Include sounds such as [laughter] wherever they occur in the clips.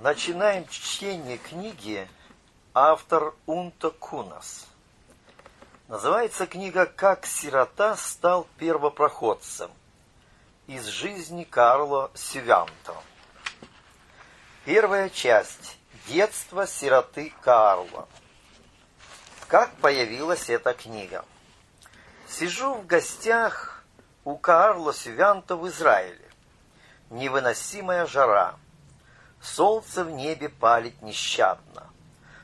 Начинаем чтение книги автор Унта Кунас. Называется книга «Как сирота стал первопроходцем» из жизни Карло Сювянто. Первая часть. Детство сироты Карло. Как появилась эта книга? Сижу в гостях у Карло Сювянто в Израиле. Невыносимая жара. Солнце в небе палит нещадно,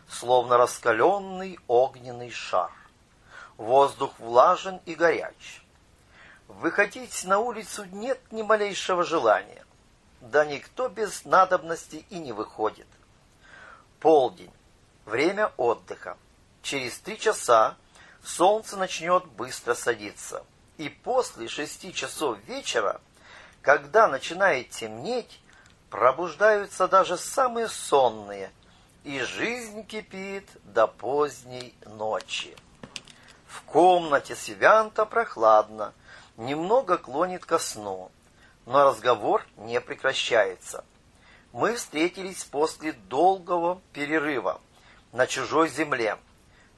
словно раскаленный огненный шар. Воздух влажен и горяч. Выходить на улицу нет ни малейшего желания. Да никто без надобности и не выходит. Полдень. Время отдыха. Через три часа солнце начнет быстро садиться. И после шести часов вечера, когда начинает темнеть, пробуждаются даже самые сонные, и жизнь кипит до поздней ночи. В комнате Севянта прохладно, немного клонит ко сну, но разговор не прекращается. Мы встретились после долгого перерыва на чужой земле,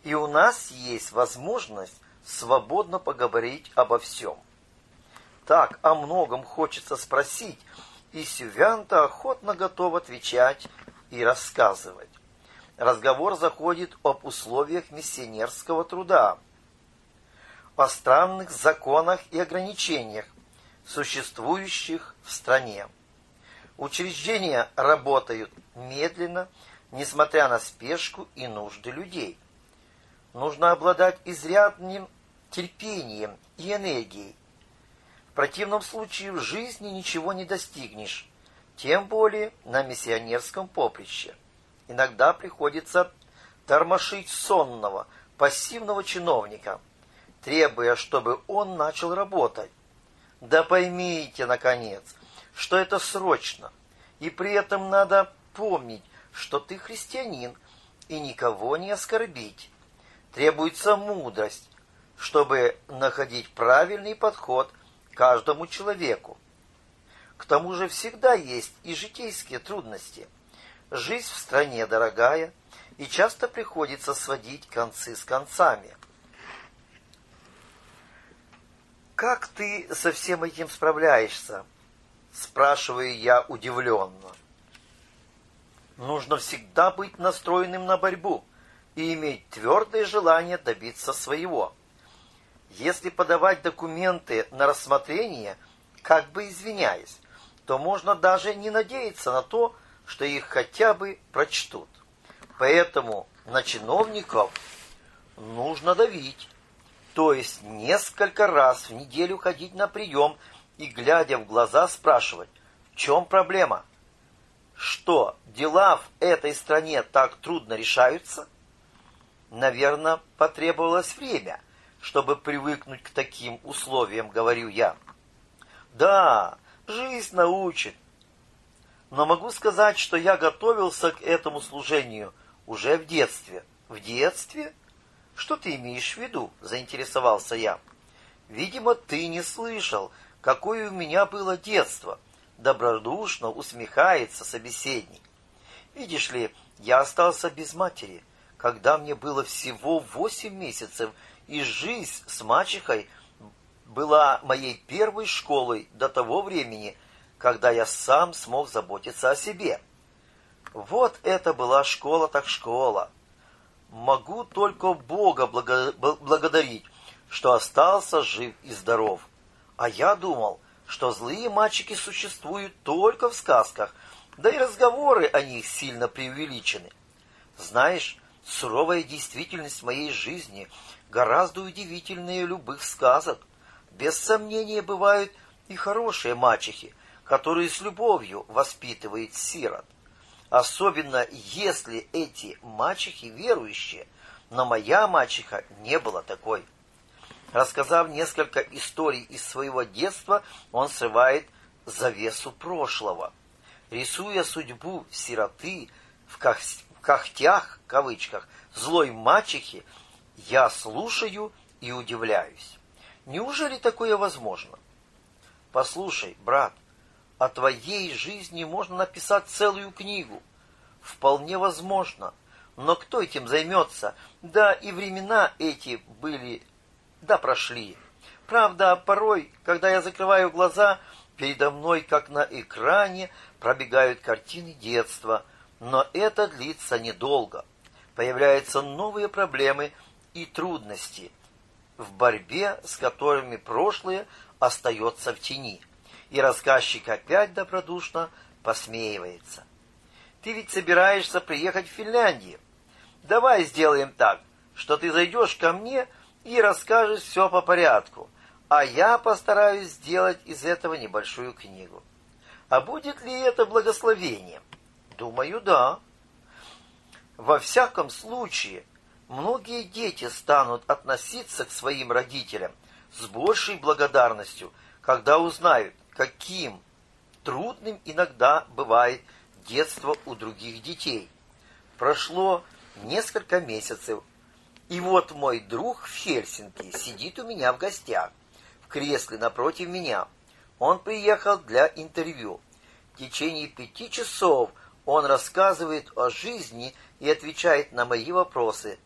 и у нас есть возможность свободно поговорить обо всем. Так о многом хочется спросить, и Сювянта охотно готов отвечать и рассказывать. Разговор заходит об условиях миссионерского труда, о странных законах и ограничениях, существующих в стране. Учреждения работают медленно, несмотря на спешку и нужды людей. Нужно обладать изрядным терпением и энергией, противном случае в жизни ничего не достигнешь, тем более на миссионерском поприще. Иногда приходится тормошить сонного, пассивного чиновника, требуя, чтобы он начал работать. Да поймите, наконец, что это срочно, и при этом надо помнить, что ты христианин, и никого не оскорбить. Требуется мудрость, чтобы находить правильный подход каждому человеку. К тому же всегда есть и житейские трудности. Жизнь в стране дорогая, и часто приходится сводить концы с концами. «Как ты со всем этим справляешься?» Спрашиваю я удивленно. Нужно всегда быть настроенным на борьбу и иметь твердое желание добиться своего. Если подавать документы на рассмотрение, как бы извиняясь, то можно даже не надеяться на то, что их хотя бы прочтут. Поэтому на чиновников нужно давить, то есть несколько раз в неделю ходить на прием и, глядя в глаза, спрашивать, в чем проблема? Что, дела в этой стране так трудно решаются? Наверное, потребовалось время – чтобы привыкнуть к таким условиям, говорю я. Да, жизнь научит. Но могу сказать, что я готовился к этому служению уже в детстве. В детстве? Что ты имеешь в виду? Заинтересовался я. Видимо, ты не слышал, какое у меня было детство. Добродушно усмехается собеседник. Видишь ли, я остался без матери, когда мне было всего восемь месяцев, и жизнь с мачехой была моей первой школой до того времени, когда я сам смог заботиться о себе. Вот это была школа так школа. Могу только Бога благодарить, что остался жив и здоров. А я думал, что злые мальчики существуют только в сказках, да и разговоры о них сильно преувеличены. Знаешь, суровая действительность моей жизни гораздо удивительнее любых сказок. Без сомнения бывают и хорошие мачехи, которые с любовью воспитывают сирот. Особенно если эти мачехи верующие, но моя мачеха не была такой. Рассказав несколько историй из своего детства, он срывает завесу прошлого. Рисуя судьбу сироты в когтях, кавычках, злой мачехи, я слушаю и удивляюсь. Неужели такое возможно? Послушай, брат, о твоей жизни можно написать целую книгу. вполне возможно. Но кто этим займется? Да и времена эти были, да прошли. Правда, порой, когда я закрываю глаза, передо мной, как на экране, пробегают картины детства. Но это длится недолго. Появляются новые проблемы и трудности, в борьбе с которыми прошлое остается в тени. И рассказчик опять добродушно посмеивается. Ты ведь собираешься приехать в Финляндию. Давай сделаем так, что ты зайдешь ко мне и расскажешь все по порядку, а я постараюсь сделать из этого небольшую книгу. А будет ли это благословением? Думаю, да. Во всяком случае, многие дети станут относиться к своим родителям с большей благодарностью, когда узнают, каким трудным иногда бывает детство у других детей. Прошло несколько месяцев, и вот мой друг в Хельсинки сидит у меня в гостях, в кресле напротив меня. Он приехал для интервью. В течение пяти часов он рассказывает о жизни и отвечает на мои вопросы.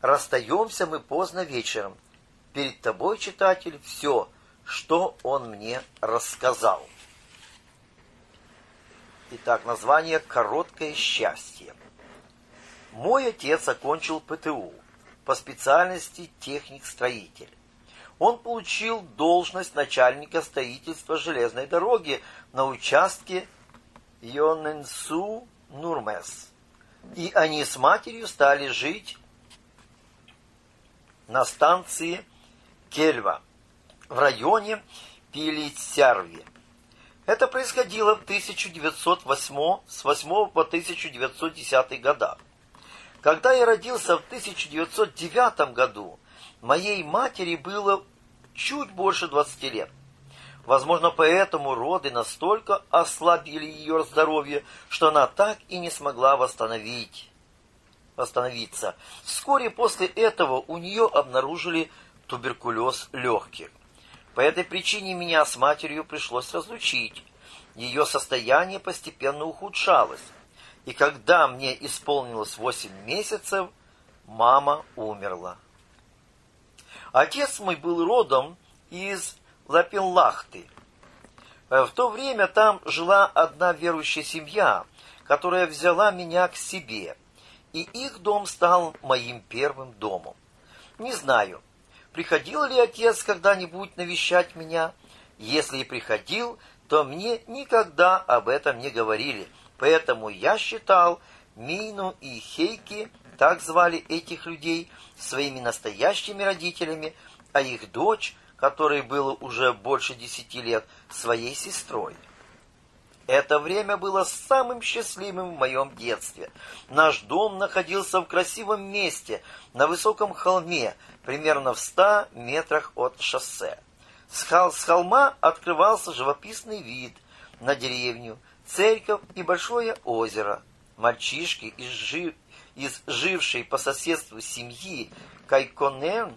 Расстаемся мы поздно вечером. Перед тобой, читатель, все, что он мне рассказал. Итак, название «Короткое счастье». Мой отец окончил ПТУ по специальности техник-строитель. Он получил должность начальника строительства железной дороги на участке Йоненсу-Нурмес. И они с матерью стали жить на станции Кельва в районе Пилицярви. Это происходило в 1908 с 8 по 1910 годах. Когда я родился в 1909 году, моей матери было чуть больше 20 лет. Возможно, поэтому роды настолько ослабили ее здоровье, что она так и не смогла восстановить, восстановиться. Вскоре после этого у нее обнаружили туберкулез легких. По этой причине меня с матерью пришлось разлучить. Ее состояние постепенно ухудшалось. И когда мне исполнилось восемь месяцев, мама умерла. Отец мой был родом из Лапинлахты. В то время там жила одна верующая семья, которая взяла меня к себе, и их дом стал моим первым домом. Не знаю, приходил ли отец когда-нибудь навещать меня. Если и приходил, то мне никогда об этом не говорили, поэтому я считал Мину и Хейки, так звали этих людей, своими настоящими родителями, а их дочь, которой было уже больше десяти лет, своей сестрой. Это время было самым счастливым в моем детстве. Наш дом находился в красивом месте, на высоком холме, примерно в ста метрах от шоссе. С, хол с холма открывался живописный вид на деревню, церковь и большое озеро. Мальчишки из, жив... из жившей по соседству семьи Кайконен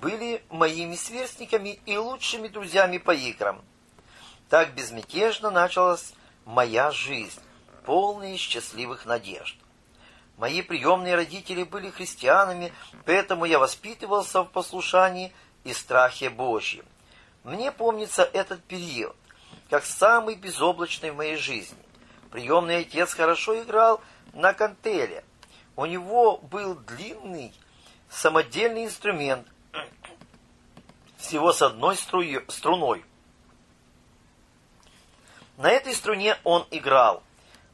были моими сверстниками и лучшими друзьями по играм. Так безмятежно началась моя жизнь, полная счастливых надежд. Мои приемные родители были христианами, поэтому я воспитывался в послушании и страхе Божьем. Мне помнится этот период, как самый безоблачный в моей жизни. Приемный отец хорошо играл на кантеле. У него был длинный самодельный инструмент, всего с одной струной. На этой струне он играл,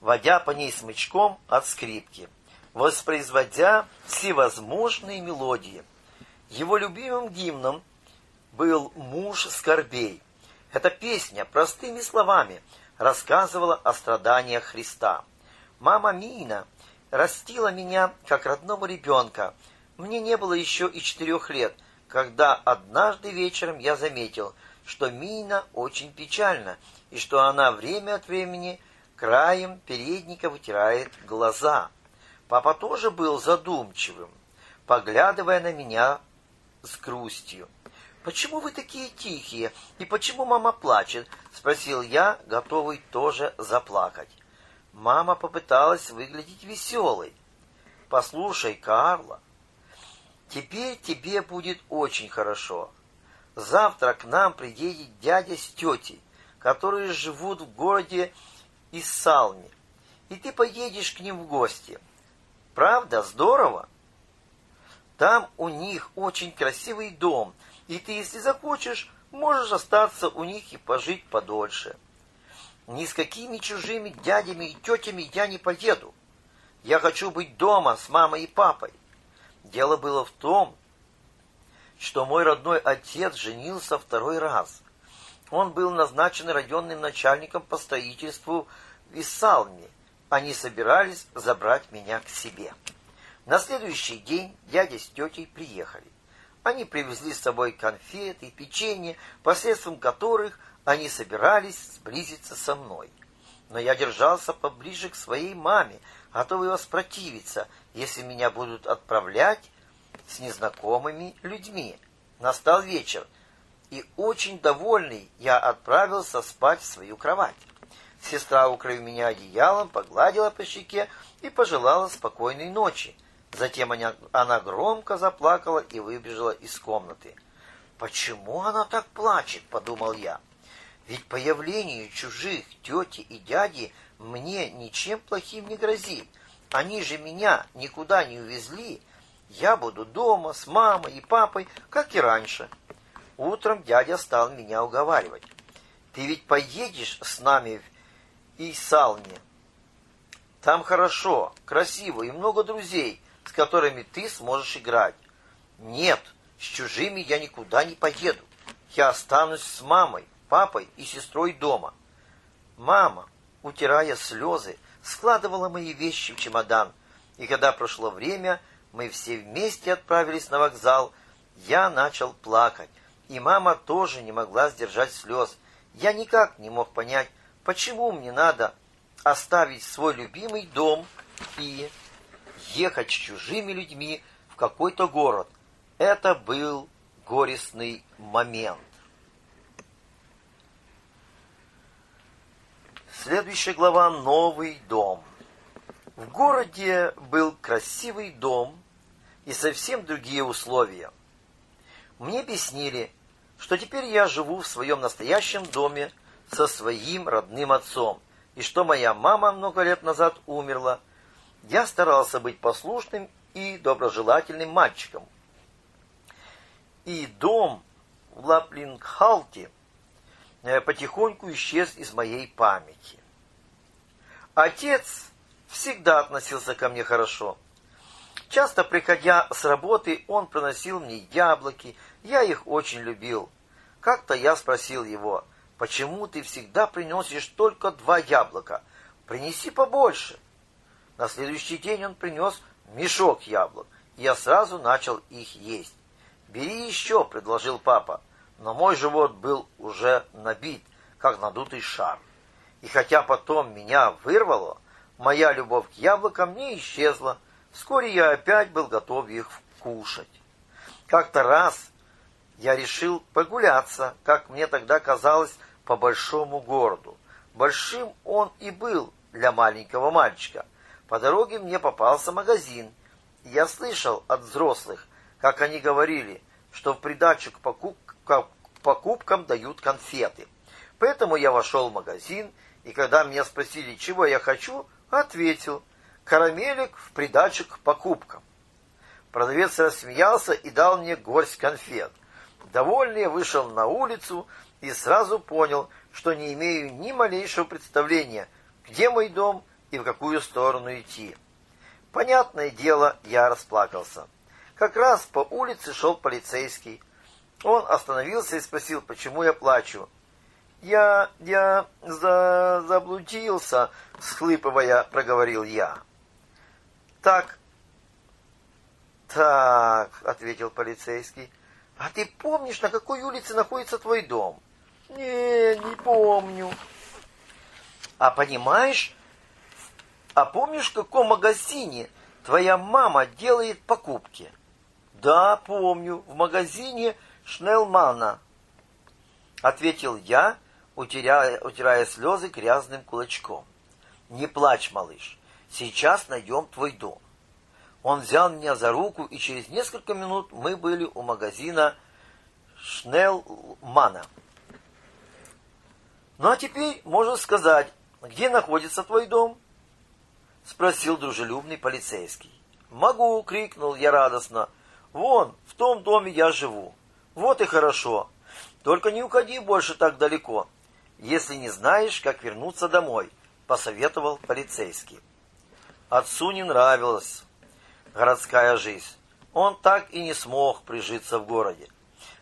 водя по ней смычком от скрипки, воспроизводя всевозможные мелодии. Его любимым гимном был «Муж скорбей». Эта песня простыми словами рассказывала о страданиях Христа. Мама Мина растила меня как родного ребенка. Мне не было еще и четырех лет, когда однажды вечером я заметил, что Мина очень печальна и что она время от времени краем передника вытирает глаза. Папа тоже был задумчивым, поглядывая на меня с грустью. «Почему вы такие тихие? И почему мама плачет?» — спросил я, готовый тоже заплакать. мама попыталась выглядеть веселой. «Послушай, Карла, теперь тебе будет очень хорошо. Завтра к нам приедет дядя с тетей, которые живут в городе Иссалме, и ты поедешь к ним в гости. Правда, здорово? Там у них очень красивый дом, и ты, если захочешь, можешь остаться у них и пожить подольше. Ни с какими чужими дядями и тетями я не поеду. Я хочу быть дома с мамой и папой. Дело было в том, что мой родной отец женился второй раз. Он был назначен районным начальником по строительству в Исалме. Они собирались забрать меня к себе. На следующий день дядя с тетей приехали. Они привезли с собой конфеты и печенье, посредством которых они собирались сблизиться со мной. Но я держался поближе к своей маме, готовый воспротивиться, если меня будут отправлять с незнакомыми людьми. Настал вечер, и очень довольный я отправился спать в свою кровать. Сестра, укрыв меня одеялом, погладила по щеке и пожелала спокойной ночи. Затем она, громко заплакала и выбежала из комнаты. «Почему она так плачет?» — подумал я. «Ведь появление чужих тети и дяди мне ничем плохим не грозит. Они же меня никуда не увезли, я буду дома с мамой и папой, как и раньше. Утром дядя стал меня уговаривать. Ты ведь поедешь с нами в Исалне. Там хорошо, красиво и много друзей, с которыми ты сможешь играть. Нет, с чужими я никуда не поеду. Я останусь с мамой, папой и сестрой дома. Мама, утирая слезы, складывала мои вещи в чемодан, и когда прошло время, мы все вместе отправились на вокзал. Я начал плакать, и мама тоже не могла сдержать слез. Я никак не мог понять, почему мне надо оставить свой любимый дом и ехать с чужими людьми в какой-то город. Это был горестный момент. Следующая глава «Новый дом». В городе был красивый дом, и совсем другие условия. Мне объяснили, что теперь я живу в своем настоящем доме со своим родным отцом, и что моя мама много лет назад умерла. Я старался быть послушным и доброжелательным мальчиком. И дом в Лаплингхалте э, потихоньку исчез из моей памяти. Отец всегда относился ко мне хорошо – Часто, приходя с работы, он приносил мне яблоки, я их очень любил. Как-то я спросил его, почему ты всегда приносишь только два яблока? Принеси побольше. На следующий день он принес мешок яблок, и я сразу начал их есть. «Бери еще», — предложил папа, но мой живот был уже набит, как надутый шар. И хотя потом меня вырвало, моя любовь к яблокам не исчезла, Вскоре я опять был готов их кушать. Как-то раз я решил прогуляться, как мне тогда казалось, по большому городу. Большим он и был для маленького мальчика. По дороге мне попался магазин, я слышал от взрослых, как они говорили, что в придачу к, покуп... к покупкам дают конфеты. Поэтому я вошел в магазин, и когда меня спросили, чего я хочу, ответил – карамелек в придачу к покупкам. Продавец рассмеялся и дал мне горсть конфет. Довольный вышел на улицу и сразу понял, что не имею ни малейшего представления, где мой дом и в какую сторону идти. Понятное дело, я расплакался. Как раз по улице шел полицейский. Он остановился и спросил, почему я плачу. «Я... я... За... заблудился», — схлыпывая, проговорил я. Так, так, ответил полицейский. А ты помнишь, на какой улице находится твой дом? Не, не помню. А понимаешь, а помнишь, в каком магазине твоя мама делает покупки? Да, помню, в магазине Шнелмана. Ответил я, утирая, утирая слезы грязным кулачком. Не плачь, малыш. Сейчас найдем твой дом. Он взял меня за руку, и через несколько минут мы были у магазина Шнеллмана. Ну а теперь можно сказать, где находится твой дом? Спросил дружелюбный полицейский. Могу, крикнул я радостно. Вон, в том доме я живу. Вот и хорошо. Только не уходи больше так далеко, если не знаешь, как вернуться домой, посоветовал полицейский. Отцу не нравилась городская жизнь. Он так и не смог прижиться в городе.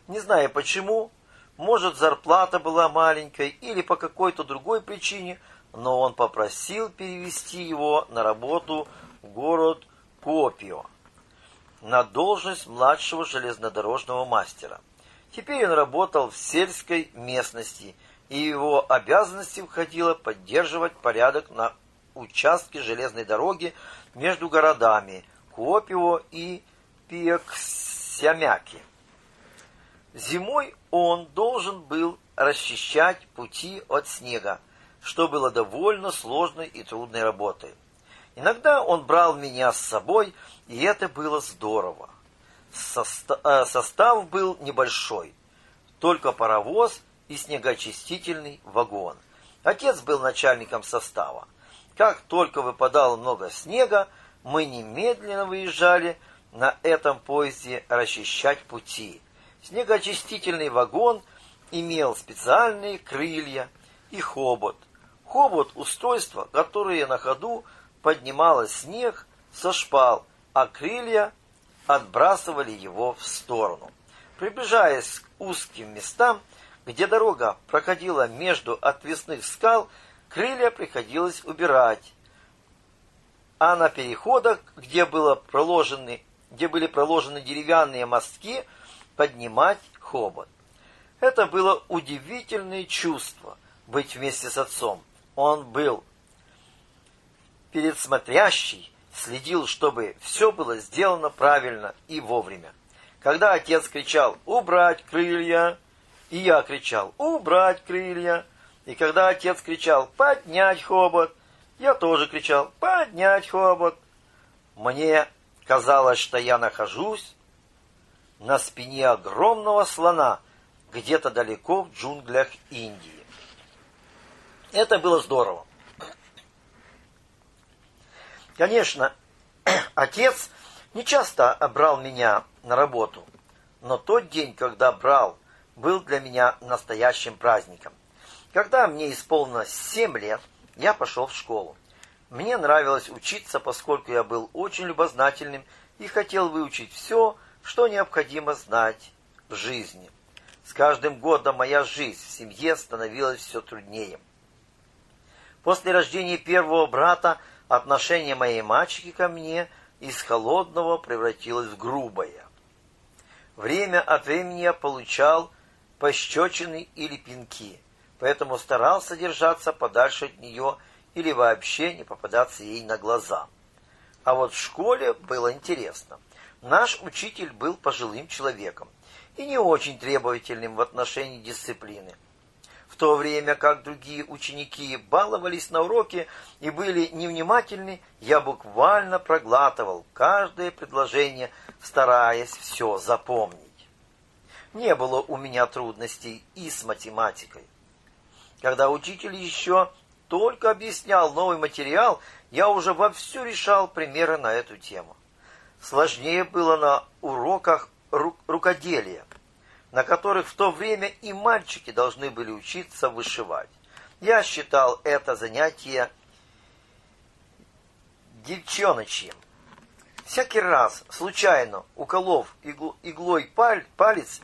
Не знаю почему, может зарплата была маленькой или по какой-то другой причине, но он попросил перевести его на работу в город Копио на должность младшего железнодорожного мастера. Теперь он работал в сельской местности, и его обязанности входило поддерживать порядок на участке железной дороги между городами Копио и Пиексямяки. Зимой он должен был расчищать пути от снега, что было довольно сложной и трудной работой. Иногда он брал меня с собой, и это было здорово. Э, состав был небольшой, только паровоз и снегочистительный вагон. Отец был начальником состава. Как только выпадало много снега, мы немедленно выезжали на этом поезде расчищать пути. Снегоочистительный вагон имел специальные крылья и хобот. Хобот – устройство, которое на ходу поднимало снег со шпал, а крылья отбрасывали его в сторону. Приближаясь к узким местам, где дорога проходила между отвесных скал, крылья приходилось убирать, а на переходах, где, было проложены, где были проложены деревянные мостки, поднимать хобот. Это было удивительное чувство быть вместе с отцом. Он был перед смотрящий, следил, чтобы все было сделано правильно и вовремя. Когда отец кричал «Убрать крылья!», и я кричал «Убрать крылья!», и когда отец кричал «Поднять хобот!», я тоже кричал «Поднять хобот!». Мне казалось, что я нахожусь на спине огромного слона где-то далеко в джунглях Индии. Это было здорово. Конечно, [clears throat] отец не часто брал меня на работу, но тот день, когда брал, был для меня настоящим праздником. Когда мне исполнилось семь лет, я пошел в школу. Мне нравилось учиться, поскольку я был очень любознательным и хотел выучить все, что необходимо знать в жизни. С каждым годом моя жизнь в семье становилась все труднее. После рождения первого брата отношение моей мачехи ко мне из холодного превратилось в грубое. Время от времени я получал пощечины или пинки – поэтому старался держаться подальше от нее или вообще не попадаться ей на глаза. А вот в школе было интересно. Наш учитель был пожилым человеком и не очень требовательным в отношении дисциплины. В то время как другие ученики баловались на уроке и были невнимательны, я буквально проглатывал каждое предложение, стараясь все запомнить. Не было у меня трудностей и с математикой. Когда учитель еще только объяснял новый материал, я уже вовсю решал примеры на эту тему. Сложнее было на уроках ру рукоделия, на которых в то время и мальчики должны были учиться вышивать. Я считал это занятие девчоночьим. Всякий раз, случайно уколов иглой палец,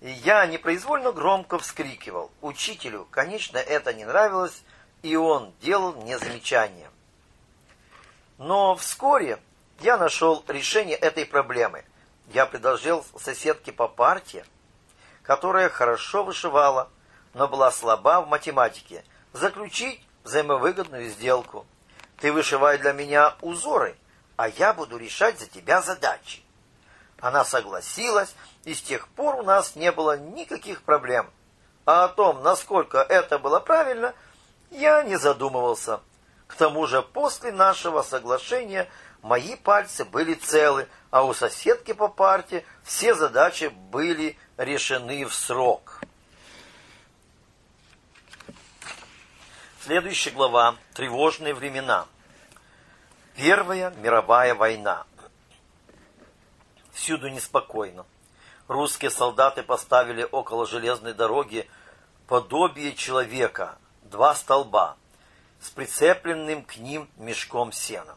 я непроизвольно громко вскрикивал. Учителю, конечно, это не нравилось, и он делал мне замечания. Но вскоре я нашел решение этой проблемы. Я предложил соседке по парте, которая хорошо вышивала, но была слаба в математике, заключить взаимовыгодную сделку. Ты вышивай для меня узоры, а я буду решать за тебя задачи. Она согласилась, и с тех пор у нас не было никаких проблем. А о том, насколько это было правильно, я не задумывался. К тому же после нашего соглашения мои пальцы были целы, а у соседки по парте все задачи были решены в срок. Следующая глава. Тревожные времена. Первая мировая война. Всюду неспокойно. Русские солдаты поставили около железной дороги подобие человека, два столба, с прицепленным к ним мешком сена.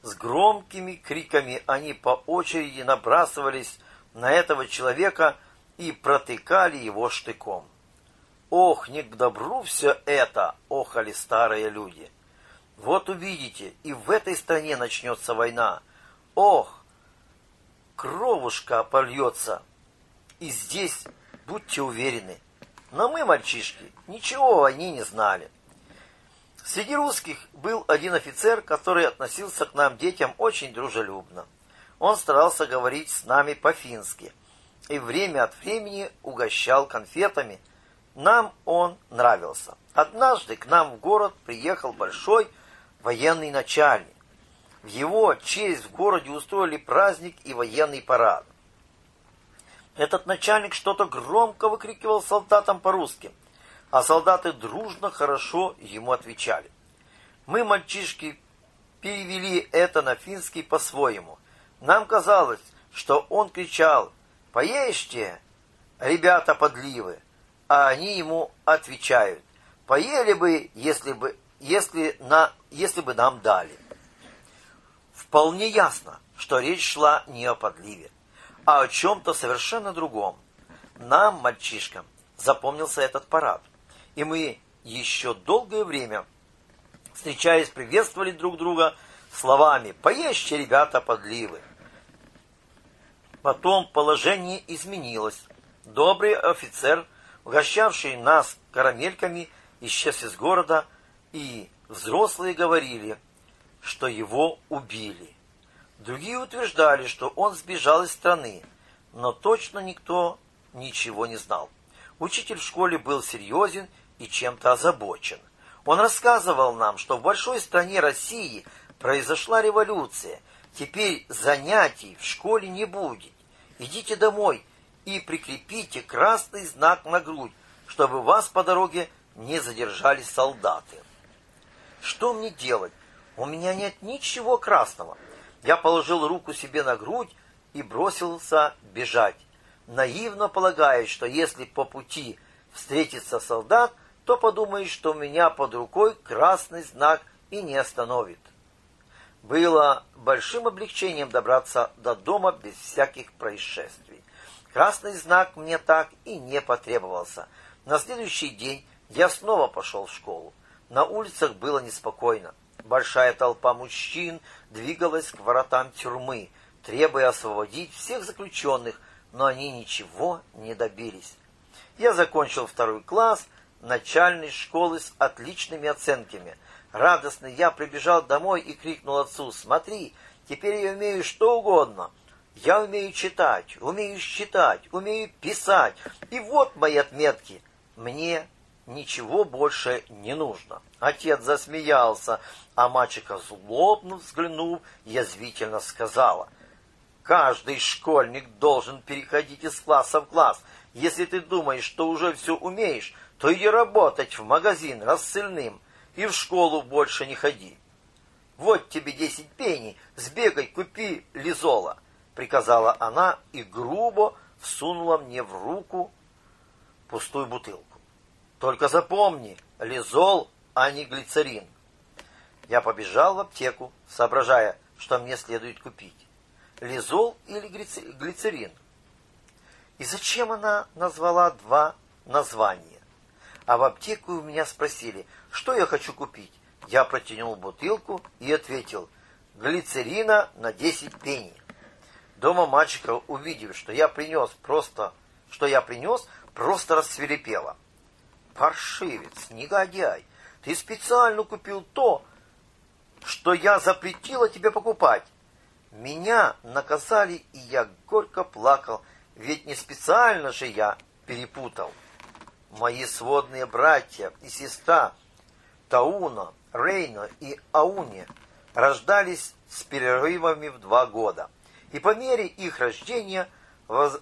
С громкими криками они по очереди набрасывались на этого человека и протыкали его штыком. Ох, не к добру все это, охали старые люди. Вот увидите, и в этой стране начнется война. Ох, кровушка польется. И здесь, будьте уверены. Но мы, мальчишки, ничего о войне не знали. Среди русских был один офицер, который относился к нам, детям, очень дружелюбно. Он старался говорить с нами по-фински и время от времени угощал конфетами. Нам он нравился. Однажды к нам в город приехал большой военный начальник. В его честь в городе устроили праздник и военный парад. Этот начальник что-то громко выкрикивал солдатам по-русски, а солдаты дружно хорошо ему отвечали. Мы, мальчишки, перевели это на финский по-своему. Нам казалось, что он кричал «Поешьте, ребята подливы!» А они ему отвечают «Поели бы, если бы, если, на, если бы нам дали». Вполне ясно, что речь шла не о подливе, а о чем-то совершенно другом. Нам, мальчишкам, запомнился этот парад, и мы еще долгое время, встречаясь, приветствовали друг друга словами «Поешьте, ребята, подливы». Потом положение изменилось. Добрый офицер, угощавший нас карамельками, исчез из города, и взрослые говорили, что его убили. Другие утверждали, что он сбежал из страны, но точно никто ничего не знал. Учитель в школе был серьезен и чем-то озабочен. Он рассказывал нам, что в большой стране России произошла революция. Теперь занятий в школе не будет. Идите домой и прикрепите красный знак на грудь, чтобы вас по дороге не задержали солдаты. Что мне делать? У меня нет ничего красного. Я положил руку себе на грудь и бросился бежать, наивно полагая, что если по пути встретится солдат, то подумает, что у меня под рукой красный знак и не остановит. Было большим облегчением добраться до дома без всяких происшествий. Красный знак мне так и не потребовался. На следующий день я снова пошел в школу. На улицах было неспокойно. Большая толпа мужчин двигалась к воротам тюрьмы, требуя освободить всех заключенных, но они ничего не добились. Я закончил второй класс начальной школы с отличными оценками. Радостный я прибежал домой и крикнул отцу, «Смотри, теперь я умею что угодно. Я умею читать, умею считать, умею писать. И вот мои отметки. Мне ничего больше не нужно». Отец засмеялся, а мальчика злобно взглянув, язвительно сказала, «Каждый школьник должен переходить из класса в класс. Если ты думаешь, что уже все умеешь, то иди работать в магазин рассыльным и в школу больше не ходи. Вот тебе десять пеней, сбегай, купи лизола, приказала она и грубо всунула мне в руку пустую бутылку. Только запомни, лизол, а не глицерин. Я побежал в аптеку, соображая, что мне следует купить. Лизол или глицерин. И зачем она назвала два названия? А в аптеку у меня спросили, что я хочу купить. Я протянул бутылку и ответил, глицерина на 10 пенни. Дома мальчика, увидев, что я принес просто, что я принес, просто рассверепела. Паршивец, негодяй, ты специально купил то, что я запретила тебе покупать. Меня наказали, и я горько плакал, ведь не специально же я перепутал мои сводные братья и сестра Тауна, Рейна и Ауне рождались с перерывами в два года. И по мере их рождения воз...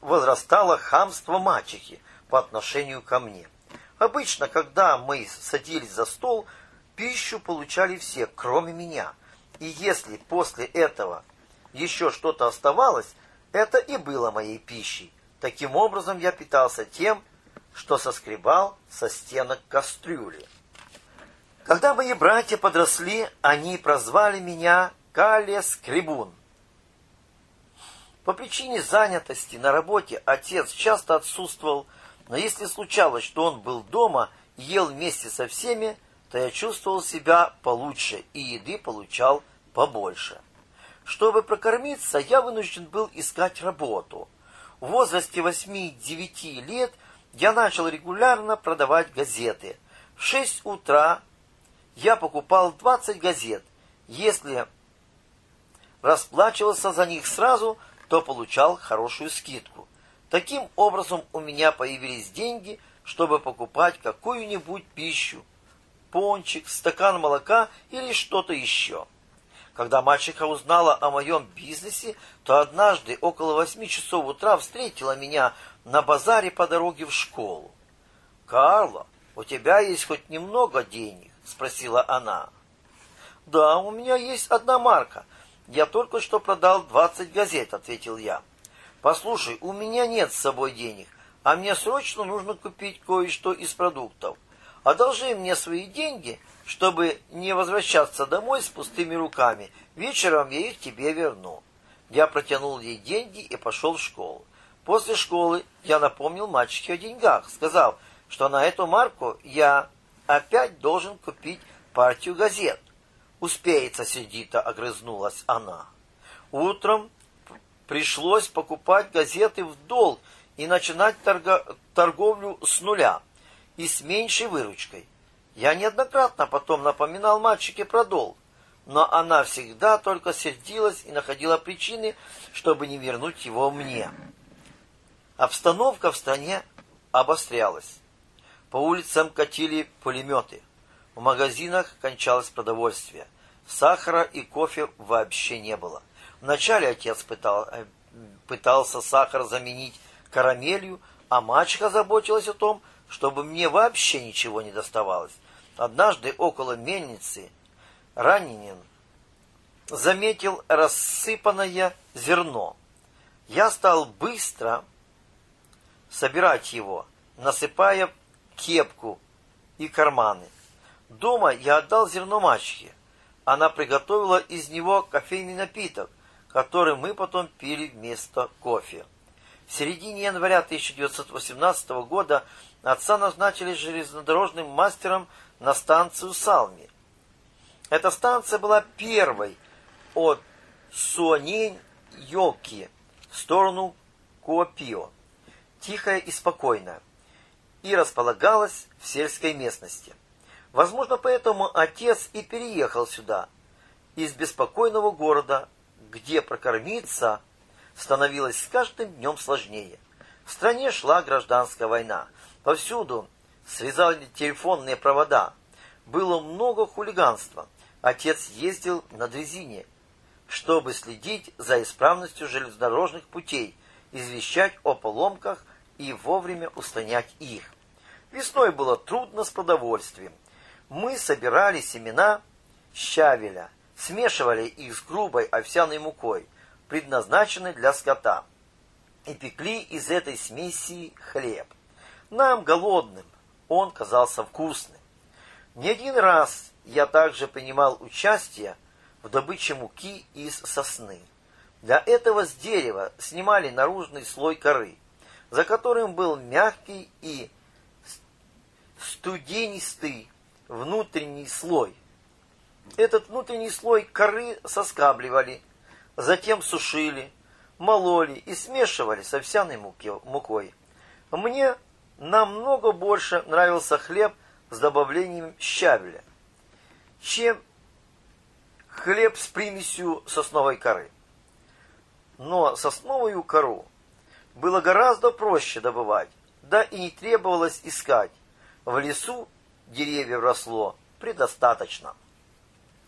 возрастало хамство мачехи по отношению ко мне. Обычно, когда мы садились за стол, пищу получали все, кроме меня. И если после этого еще что-то оставалось, это и было моей пищей. Таким образом, я питался тем, что соскребал со стенок кастрюли. Когда мои братья подросли, они прозвали меня Калия Скребун. По причине занятости на работе отец часто отсутствовал, но если случалось, что он был дома и ел вместе со всеми, то я чувствовал себя получше и еды получал побольше. Чтобы прокормиться, я вынужден был искать работу. В возрасте 8-9 лет я начал регулярно продавать газеты. В 6 утра я покупал 20 газет. Если расплачивался за них сразу, то получал хорошую скидку. Таким образом у меня появились деньги, чтобы покупать какую-нибудь пищу, пончик, стакан молока или что-то еще. Когда мальчика узнала о моем бизнесе, то однажды около восьми часов утра встретила меня на базаре по дороге в школу. «Карло, у тебя есть хоть немного денег?» — спросила она. «Да, у меня есть одна марка. Я только что продал двадцать газет», — ответил я. «Послушай, у меня нет с собой денег, а мне срочно нужно купить кое-что из продуктов. Одолжи мне свои деньги, чтобы не возвращаться домой с пустыми руками. Вечером я их тебе верну. Я протянул ей деньги и пошел в школу. После школы я напомнил мальчике о деньгах, сказал, что на эту марку я опять должен купить партию газет. Успеется, сердито огрызнулась она. Утром пришлось покупать газеты в долг и начинать торго торговлю с нуля и с меньшей выручкой. Я неоднократно потом напоминал мальчике про долг, но она всегда только сердилась и находила причины, чтобы не вернуть его мне. Обстановка в стране обострялась. По улицам катили пулеметы. В магазинах кончалось продовольствие. Сахара и кофе вообще не было. Вначале отец пытал, э, пытался сахар заменить карамелью, а мачеха заботилась о том, чтобы мне вообще ничего не доставалось. Однажды около мельницы раненин заметил рассыпанное зерно. Я стал быстро собирать его, насыпая кепку и карманы. Дома я отдал зерно мачехе. Она приготовила из него кофейный напиток, который мы потом пили вместо кофе. В середине января 1918 года отца назначили железнодорожным мастером на станцию Салми. Эта станция была первой от Суанень-Йоки в сторону Куопио, тихая и спокойная, и располагалась в сельской местности. Возможно, поэтому отец и переехал сюда, из беспокойного города, где прокормиться становилось с каждым днем сложнее. В стране шла гражданская война. Повсюду срезали телефонные провода. Было много хулиганства. Отец ездил на дрезине, чтобы следить за исправностью железнодорожных путей, извещать о поломках и вовремя устранять их. Весной было трудно с продовольствием. Мы собирали семена щавеля, смешивали их с грубой овсяной мукой, предназначенной для скота, и пекли из этой смеси хлеб. Нам, голодным, он казался вкусным. Не один раз я также принимал участие в добыче муки из сосны. Для этого с дерева снимали наружный слой коры, за которым был мягкий и студенистый внутренний слой. Этот внутренний слой коры соскабливали, затем сушили, мололи и смешивали с овсяной мукой. Мне намного больше нравился хлеб с добавлением щавеля, чем хлеб с примесью сосновой коры. Но сосновую кору было гораздо проще добывать, да и не требовалось искать. В лесу деревьев росло предостаточно.